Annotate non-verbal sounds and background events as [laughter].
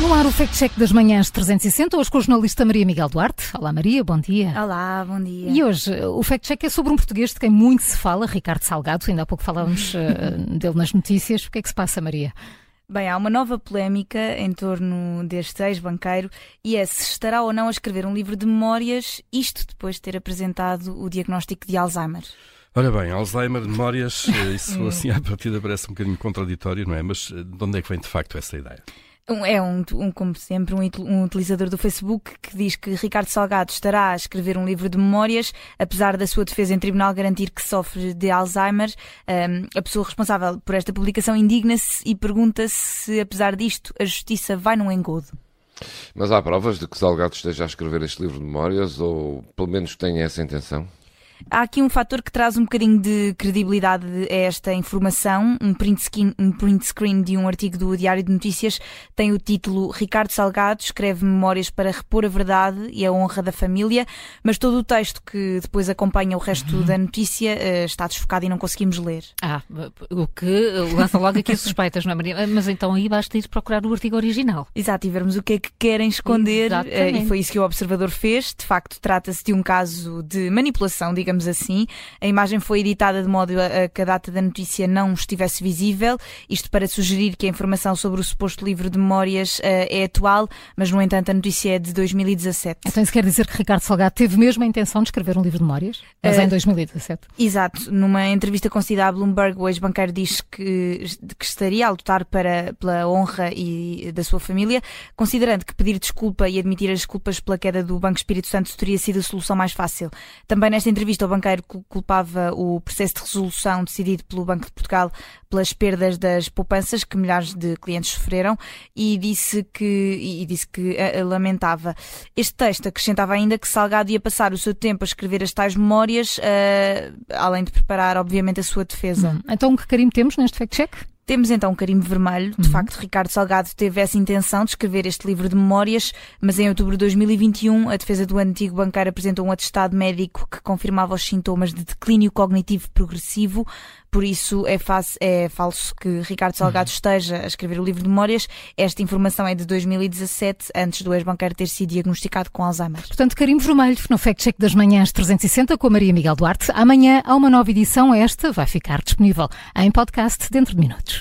Está no ar o Fact Check das Manhãs 360, hoje com o jornalista Maria Miguel Duarte. Olá Maria, bom dia. Olá, bom dia. E hoje o Fact Check é sobre um português de quem muito se fala, Ricardo Salgado. Ainda há pouco falávamos uh, [laughs] dele nas notícias. O que é que se passa, Maria? Bem, há uma nova polémica em torno deste ex-banqueiro e é se estará ou não a escrever um livro de memórias, isto depois de ter apresentado o diagnóstico de Alzheimer. Ora bem, Alzheimer, memórias, eh, isso [laughs] assim à partida parece um bocadinho contraditório, não é? Mas eh, de onde é que vem de facto essa ideia? É um, um, como sempre, um, um, utilizador do Facebook que diz que Ricardo Salgado estará a escrever um livro de memórias, apesar da sua defesa em tribunal garantir que sofre de Alzheimer. Um, a pessoa responsável por esta publicação indigna-se e pergunta se, apesar disto, a justiça vai num engodo. Mas há provas de que Salgado esteja a escrever este livro de memórias, ou pelo menos tenha essa intenção? Há aqui um fator que traz um bocadinho de credibilidade a esta informação. Um print, screen, um print screen de um artigo do Diário de Notícias tem o título Ricardo Salgado escreve memórias para repor a verdade e a honra da família, mas todo o texto que depois acompanha o resto uhum. da notícia uh, está desfocado e não conseguimos ler. Ah, o que lança logo aqui suspeitas, não é, Maria? Mas então aí basta ir procurar o artigo original. Exato, e vermos o que é que querem esconder. Uh, e foi isso que o observador fez. De facto, trata-se de um caso de manipulação, digamos digamos assim. A imagem foi editada de modo a, que a data da notícia não estivesse visível, isto para sugerir que a informação sobre o suposto livro de memórias uh, é atual, mas no entanto a notícia é de 2017. Então isso quer dizer que Ricardo Salgado teve mesmo a intenção de escrever um livro de memórias, mas uh, em 2017? Exato. Numa entrevista concedida à Bloomberg, o ex-banqueiro diz que, que estaria a lutar para, pela honra e da sua família, considerando que pedir desculpa e admitir as desculpas pela queda do Banco Espírito Santo teria sido a solução mais fácil. Também nesta entrevista o banqueiro culpava o processo de resolução decidido pelo Banco de Portugal pelas perdas das poupanças que milhares de clientes sofreram e disse que, e disse que a, a lamentava. Este texto acrescentava ainda que Salgado ia passar o seu tempo a escrever as tais memórias, uh, além de preparar, obviamente, a sua defesa. Hum. Então, que carimbo temos neste fact-check? Temos então um carimbo vermelho. De uhum. facto, Ricardo Salgado teve essa intenção de escrever este livro de memórias, mas em outubro de 2021 a defesa do antigo banqueiro apresentou um atestado médico que confirmava os sintomas de declínio cognitivo progressivo. Por isso é, é falso que Ricardo Salgado uhum. esteja a escrever o livro de memórias. Esta informação é de 2017, antes do ex-banqueiro ter sido diagnosticado com Alzheimer. Portanto, carimbo vermelho no Fact Check das Manhãs 360 com a Maria Miguel Duarte. Amanhã há uma nova edição. Esta vai ficar disponível em podcast dentro de minutos.